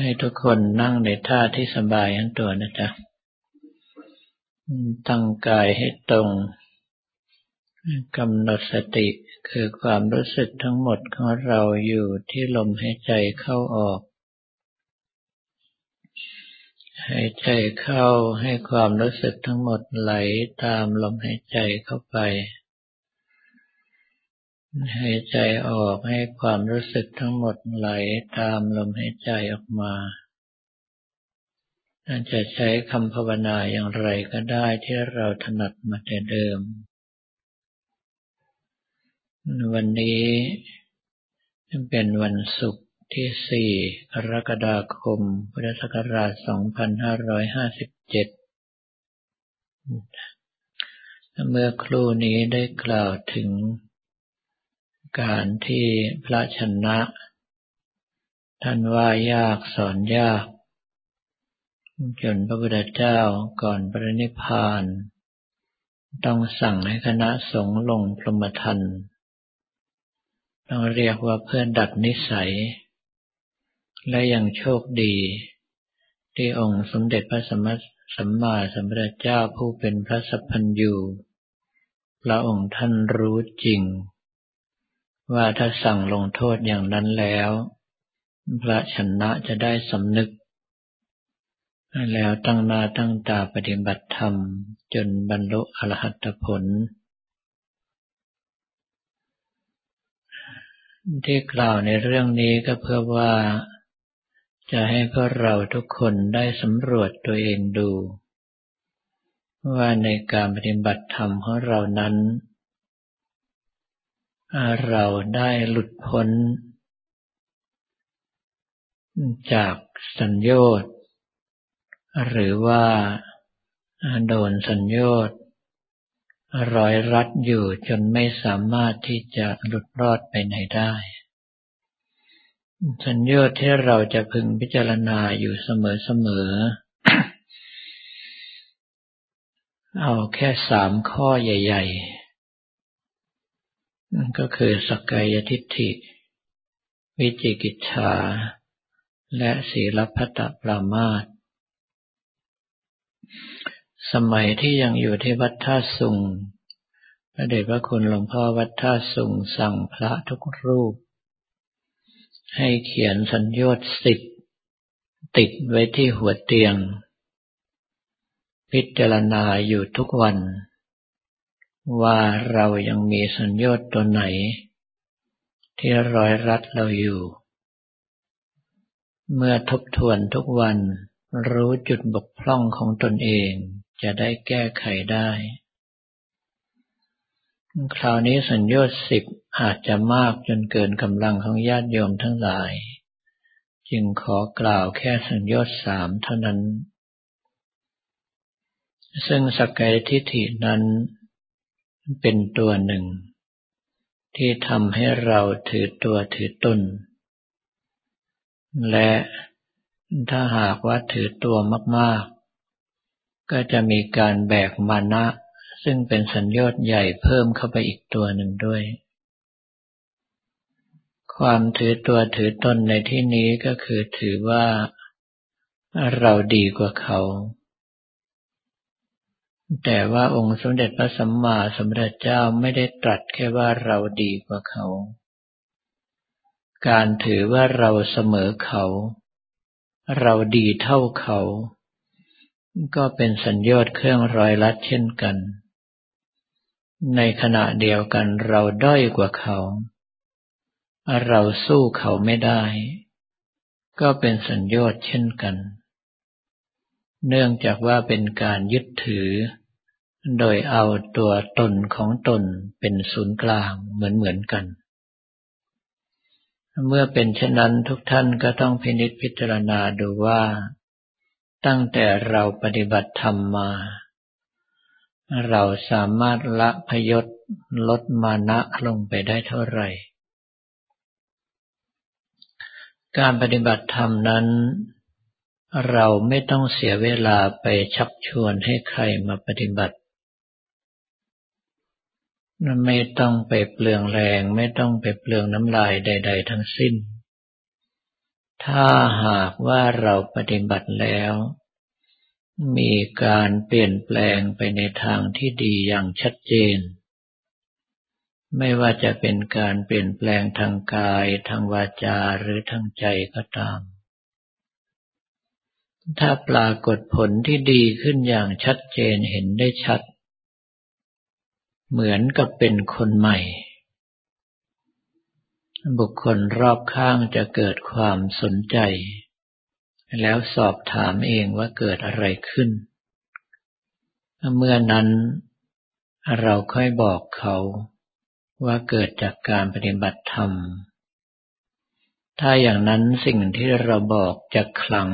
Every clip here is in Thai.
ให้ทุกคนนั่งในท่าที่สบายทั้งตัวนะจ๊ะตั้งกายให้ตรงกำหนดสติคือความรู้สึกทั้งหมดของเราอยู่ที่ลมหายใจเข้าออกหายใจเข้าให้ความรู้สึกทั้งหมดไหลตามลมหายใจเข้าไป หายใจออกให้ความรู้สึกทั้งหมดไหลตามลมหายใจออกมาอาจะใช้คำภาวนาอย่างไรก็ได้ที่เราถนัดมาแต่เดิม วันนี้เป็นวันศุกร์ที่ 4 กรกฎาคม พุทธศักราช 2557 เมื่อครู่นี้ได้กล่าวถึง การที่พระชนะ ท่านว่ายากสอนยาก จนพระพุทธเจ้าก่อนปรินิพาน ต้องสั่งให้คณะสงฆ์ลงพรหมทันต้องเรียกว่าเพื่อนดัดนิสัย และยังโชคดี ที่องค์สมเด็จพระสัมมาสัมพุทธเจ้าผู้เป็นพระสัพพัญญูพระองค์ท่านรู้จริง ว่าถ้าสั่งลงโทษอย่างนั้นแล้ว พระชนะจะได้สำนึก แล้วตั้งหน้าตั้งตาปฏิบัติธรรม จนบรรลุอรหัตผล ที่กล่าวในเรื่องนี้ก็เพื่อว่า จะให้พวกเราทุกคนได้สำรวจตัวเองดู ว่าในการปฏิบัติธรรมของเรานั้น เราได้หลุดพ้น จากสัญญาตหรือว่าโดนสัญญาตร้อยรัดอยู่จนไม่สามารถที่จะหลุดรอดไปไหนได้ สัญญาที่เราจะพึงพิจารณาอยู่เสมอๆเอาแค่สามข้อใหญ่ ๆ นั่นก็คือสกายทิฏฐิ วิจิกิจฉา และศีลพัตปรามาตสมัยที่ยังอยู่ที่วัดท่าสุงพระเดชพระคุณหลวงพ่อวัดท่าสุงสั่งพระทุกรูป ให้เขียนสัญญาสิทธิ์ติดไว้ที่หัวเตียง พิจารณาอยู่ทุกวัน ว่าเรายังมีสัญญาตัวไหน ที่ร้อยรัดเราอยู่ เมื่อทบทวนทุกวันรู้จุดบกพร่องของตนเองจะได้แก้ไขได้ คราวนี้สัญญาสิบอาจจะมากจนเกินกำลังของญาติโยมทั้งหลาย จึงขอกล่าวแค่สัญญาสามเท่านั้น ซึ่งสกายทิฐินั้น เป็นตัวหนึ่ง ที่ทำให้เราถือตัวถือตน และถ้าหากว่าถือตัวมากๆ ก็จะมีการแบกมานะ ซึ่งเป็นสัญญาณใหญ่เพิ่มเข้าไปอีกตัวหนึ่งด้วย ความถือตัวถือตนในที่นี้ก็คือถือว่าเราดีกว่าเขา แต่ว่าองค์สมเด็จพระสัมมาสัมพุทธเจ้าไม่ได้ตรัสแค่ว่าเราดีกว่าเขา การถือว่าเราเสมอเขา เราดีเท่าเขา ก็เป็นสัญญาณเครื่องร้อยลัดเช่นกัน ในขณะเดียวกันเราด้อยกว่าเขา เราสู้เขาไม่ได้ ก็เป็นสัญญาณเช่นกัน เนื่องจากว่าเป็นการยึดถือ โดยเอาตัวตนของตนเป็นศูนย์กลางเหมือนเหมือนกัน เมื่อเป็นเช่นนั้นทุกท่านก็ต้องพินิจพิจารณาดูว่า ตั้งแต่เราปฏิบัติธรรมมา เราสามารถละพยศลดมานะลงไปได้เท่าไหร่ การปฏิบัติธรรมนั้นเราไม่ต้องเสียเวลาไปชักชวนให้ใครมาปฏิบัติ ไม่ต้องไปเปลืองแรง ไม่ต้องไปเปลืองน้ำลายใด ๆ ทั้งสิ้น ถ้าหากว่าเราปฏิบัติแล้ว มีการเปลี่ยนแปลงไปในทางที่ดีอย่างชัดเจน ไม่ว่าจะเป็นการเปลี่ยนแปลงทางกาย ทางวาจาหรือทางใจก็ตาม ถ้าปรากฏผลที่ดีขึ้นอย่างชัดเจนเห็นได้ชัด เหมือนกับเป็นคนใหม่ บุคคลรอบข้างจะเกิดความสนใจ แล้วสอบถามเองว่าเกิดอะไรขึ้น เมื่อนั้นเราค่อยบอกเขาว่าเกิดจากการปฏิบัติธรรม ถ้าอย่างนั้นสิ่งที่เราบอกจะขลัง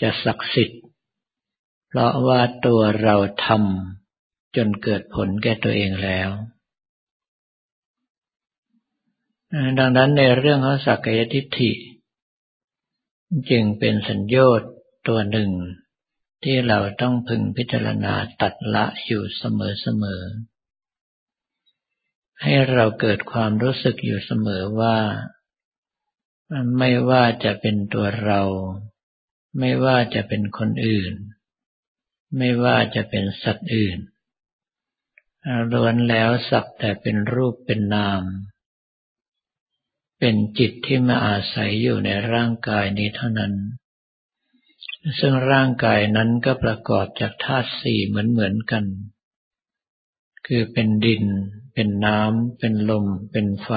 จะศักดิ์สิทธิ์ เพราะว่าตัวเราทำ จนเกิดผลแก่ตัวเองแล้ว ดังนั้นในเรื่องของสักยทิฏฐิ จึงเป็นสัญญาตตัวหนึ่ง ที่เราต้องพึงพิจารณาตัดละอยู่เสมอๆ ให้เราเกิดความรู้สึกอยู่เสมอว่า ไม่ว่าจะเป็นตัวเรา ไม่ว่าจะเป็นคนอื่น ไม่ว่าจะเป็นสัตว์อื่น ล้วนแล้วสักแต่เป็นรูปเป็นนาม เป็นจิตที่มาอาศัยอยู่ในร่างกายนี้เท่านั้น ซึ่งร่างกายนั้นก็ประกอบจากธาตุสี่เหมือนเหมือนกัน คือเป็นดิน เป็นน้ำ เป็นลม เป็นไฟ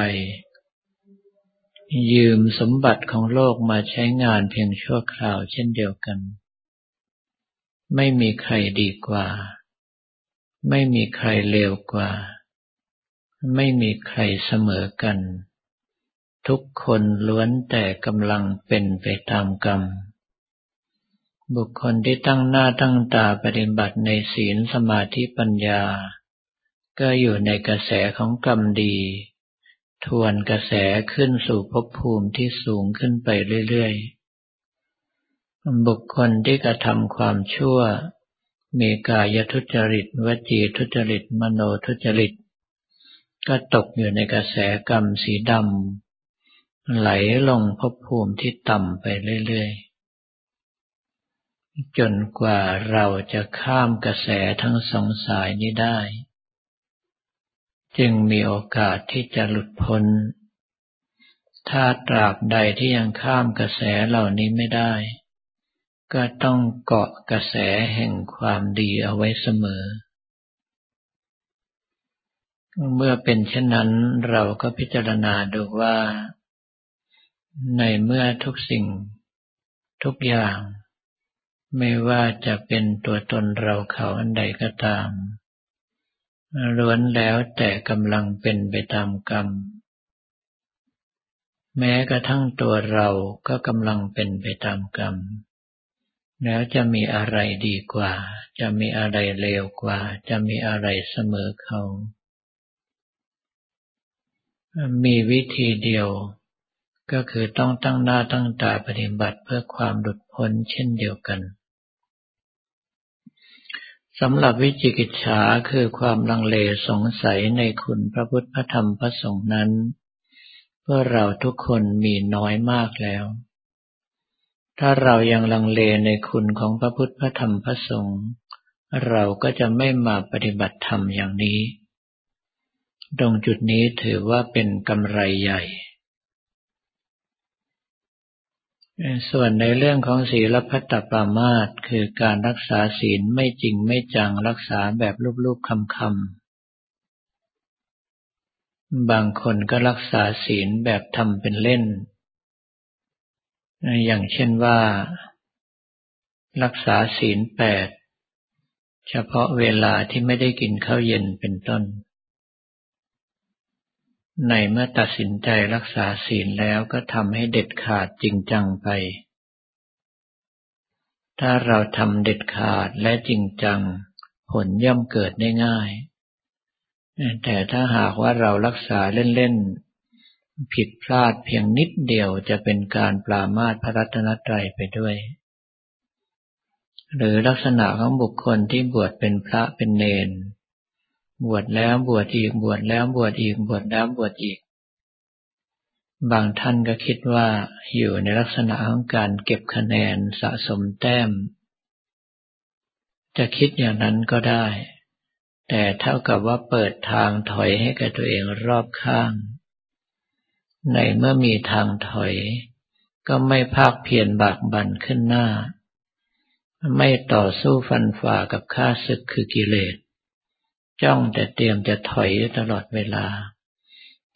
ยืมสมบัติของโลกมาใช้งานเพียงชั่วคราวเช่นเดียวกัน ไม่มีใครดีกว่า ไม่มีใครเลวกว่า ไม่มีใครเสมอกัน ทุกคนล้วนแต่กำลังเป็นไปตามกรรม บุคคลที่ตั้งหน้าตั้งตาปฏิบัติในศีลสมาธิปัญญา ก็อยู่ในกระแสของกรรมดี ทวนกระแสขึ้นสู่ภพภูมิที่สูงขึ้นไปเรื่อยๆ บุคคลที่กระทำความชั่ว มีกายทุจริตวจีทุจริต มโนทุจริต ก็ตกอยู่ในกระแสกรรมสีดำไหลลงภพภูมิที่ต่ำไปเรื่อยๆ จนกว่าเราจะข้ามกระแสทั้งสองสายนี้ได้ จึงมีโอกาสที่จะหลุดพ้น ถ้าตราบใดที่ยังข้ามกระแสเหล่านี้ไม่ได้ ก็ต้องเกาะกระแสแห่งความดีเอาไว้เสมอ เมื่อเป็นเช่นนั้นเราก็พิจารณาดูว่า ในเมื่อทุกสิ่งทุกอย่าง ไม่ว่าจะเป็นตัวตนเราเขาอันใดก็ตามล้วนแล้วแต่กำลังเป็นไปตามกรรม แม้กระทั่งตัวเราก็กำลังเป็นไปตามกรรม แล้วจะมีอะไรดีกว่า จะมีอะไรเลวกว่า จะมีอะไรเสมอเขา มีวิธีเดียว ก็คือต้องตั้งหน้าตั้งตาปฏิบัติเพื่อความหลุดพ้นเช่นเดียวกันสำหรับวิจิกิจฉาคือความลังเลสงสัยในคุณพระพุทธพระธรรมพระสงฆ์นั้น เพื่อเราทุกคนมีน้อยมากแล้ว ถ้าเรายังลังเลในคุณของพระพุทธพระธรรมพระสงฆ์เราก็จะไม่มาปฏิบัติธรรมอย่างนี้ ตรงจุดนี้ถือว่าเป็นกำไรใหญ่ ส่วนในเรื่องของศีลพัตตปามาตคือการรักษาศีลไม่จริงไม่จังรักษาแบบลูบๆคำๆบางคนก็รักษาศีลแบบทำเป็นเล่น อย่างเช่นว่า รักษาศีลแปดเฉพาะเวลาที่ไม่ได้กินข้าวเย็นเป็นต้น ในเมื่อตัดสินใจรักษาศีลแล้วก็ทำให้เด็ดขาดจริงจังไป ถ้าเราทำเด็ดขาดและจริงจัง ผลย่อมเกิดได้ง่าย แต่ถ้าหากว่าเรารักษาเล่นๆ ผิดพลาดเพียงนิดเดียวจะเป็นการปรามาสพระรัตนตรัยไปด้วย หรือลักษณะของบุคคลที่บวชเป็นพระเป็นเนน บวชแล้วบวชอีกบวชแล้วบวชอีกบวชแล้วบวชอีก บางท่านก็คิดว่าอยู่ในลักษณะของการเก็บคะแนนสะสมแต้ม จะคิดอย่างนั้นก็ได้ แต่เท่ากับว่าเปิดทางถอยให้กับตัวเองรอบข้าง ในเมื่อมีทางถอย ก็ไม่ภาคเพียรบากบั่นขึ้นหน้า ไม่ต่อสู้ฟันฝ่ากับข้าศึกคือกิเลส จ้องแต่เตรียมจะถอยตลอดเวลา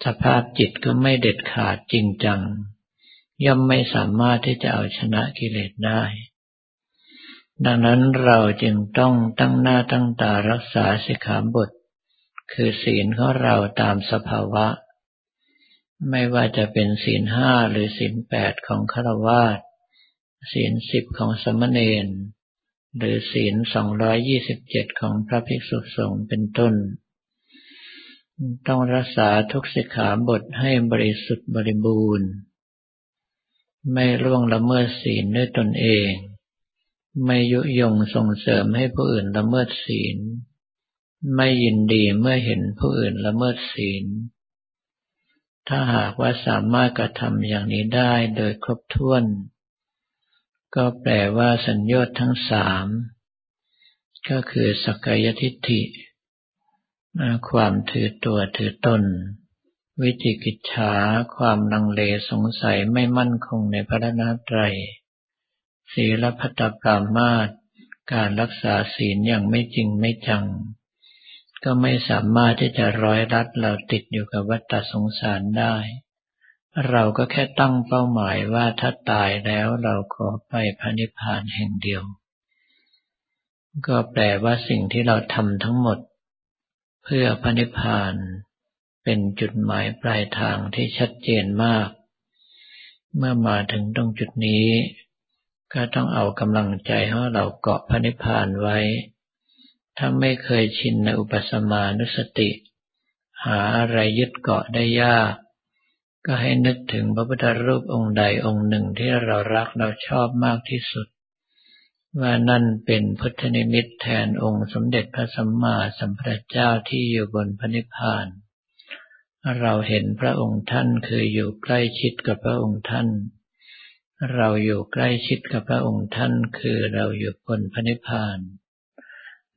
สภาพจิตก็ไม่เด็ดขาดจริงจัง ย่อมไม่สามารถที่จะเอาชนะกิเลสได้ ดังนั้นเราจึงต้องตั้งหน้าตั้งตารักษาสิกขาบท คือศีลของเราตามสภาวะ ไม่ว่าจะเป็นศีลห้าหรือศีลแปดของฆราวาสศีลสิบของสมณเณรหรือศีลสองร้อยยี่สิบเจ็ดของพระภิกษุสงฆ์เป็นต้น ต้องรักษาทุกสิกขาบทให้บริสุทธิ์บริบูรณ์ ไม่ล่วงละเมิดศีลด้วยตนเอง ไม่ยุยงส่งเสริมให้ผู้อื่นละเมิดศีล ไม่ยินดีเมื่อเห็นผู้อื่นละเมิดศีล ถ้าหากว่าสามารถกระทำอย่างนี้ได้โดยครบถ้วน ก็แปลว่าสัญญาทั้งสามก็คือสักายทิฏฐิ ความถือตัวถือตน วิจิกิจฉาความลังเลสงสัยไม่มั่นคงในพระนาตรัยศีลพัตปรามาตการรักษาศีลอย่างไม่จริงไม่จัง ก็ไม่สามารถที่จะร้อยรัดเราติดอยู่กับวัฏสงสารได้ เราก็แค่ตั้งเป้าหมายว่าถ้าตายแล้วเราขอไปพระนิพพานแห่งเดียว ก็แปลว่าสิ่งที่เราทำทั้งหมด เพื่อพระนิพพานเป็นจุดหมายปลายทางที่ชัดเจนมาก เมื่อมาถึงตรงจุดนี้ ก็ต้องเอากำลังใจให้เราเกาะพระนิพพานไว้ ถ้าไม่เคยชินในอุปสมานุสติ หาอะไรยึดเกาะได้ยาก ก็ให้นึกถึงพระพุทธรูปองค์ใดองค์หนึ่งที่เรารักเราชอบมากที่สุด ว่านั่นเป็นพุทธนิมิตแทนองค์สมเด็จพระสัมมาสัมพุทธเจ้าที่อยู่บนพระนิพพาน เราเห็นพระองค์ท่านคืออยู่ใกล้ชิดกับพระองค์ท่าน เราอยู่ใกล้ชิดกับพระองค์ท่านคือเราอยู่บนพระนิพพาน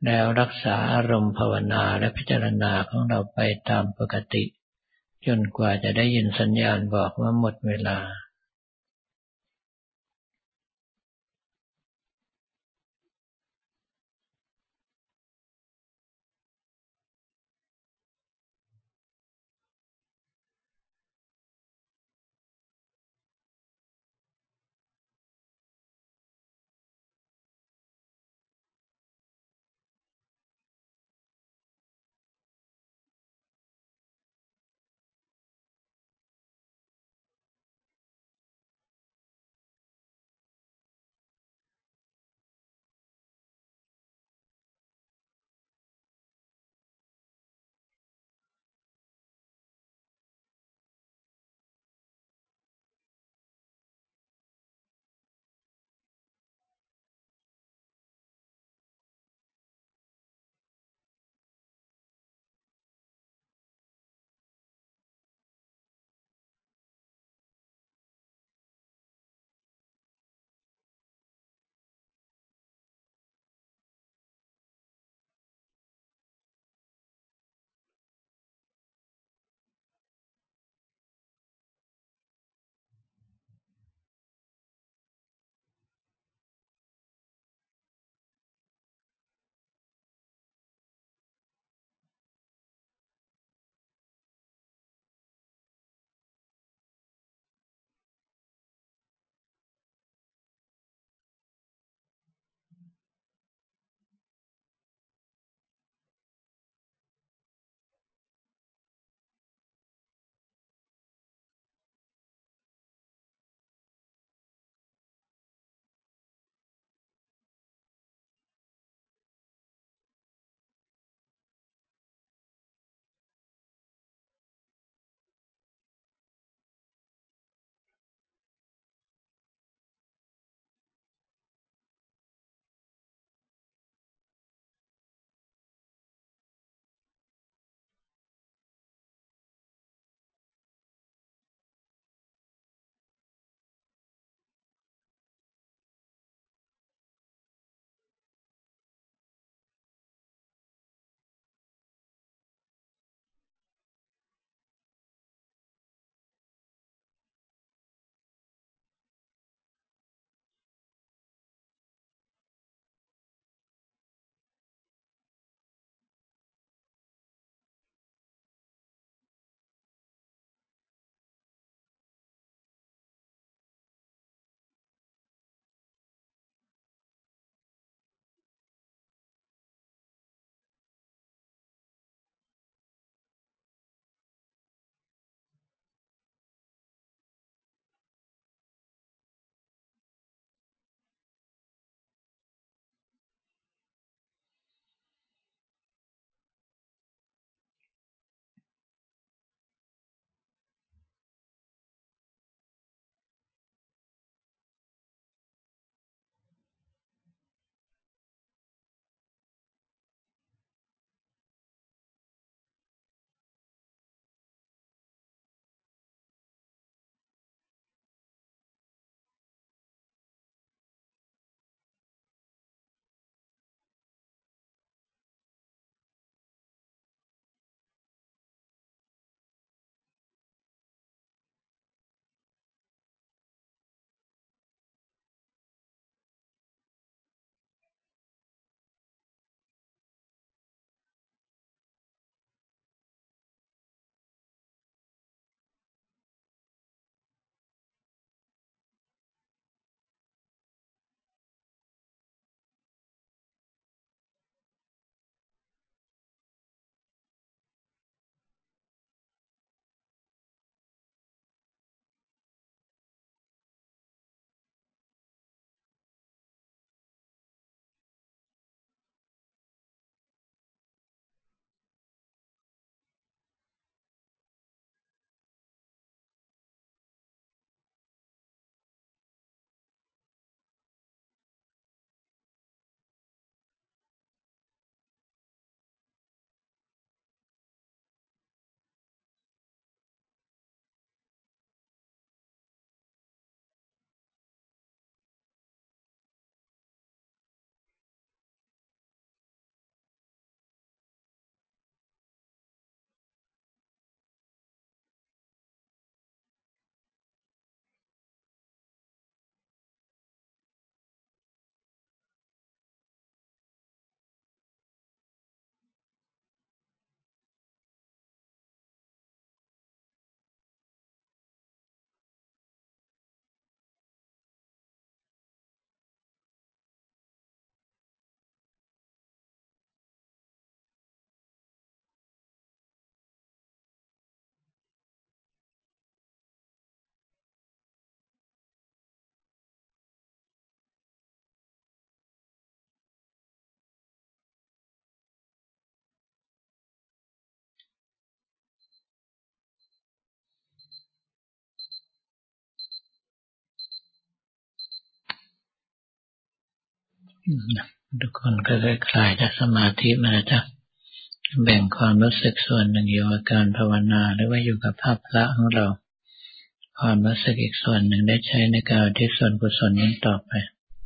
แล้วรักษาอารมณ์ภาวนาและพิจารณาของเราไปตามปกติ จนกว่าจะได้ยินสัญญาณบอกว่าหมดเวลา ทุกคนก็ค่อยคลายจากสมาธิมาแล้วจ้ะแบ่งความรู้สึกส่วนหนึ่งอยู่กับการภาวนาหรือว่าอยู่กับภาพพระของเรา ความรู้สึกอีกส่วนหนึ่งได้ใช้ในการที่ส่วนกุศลนี้ต่อไป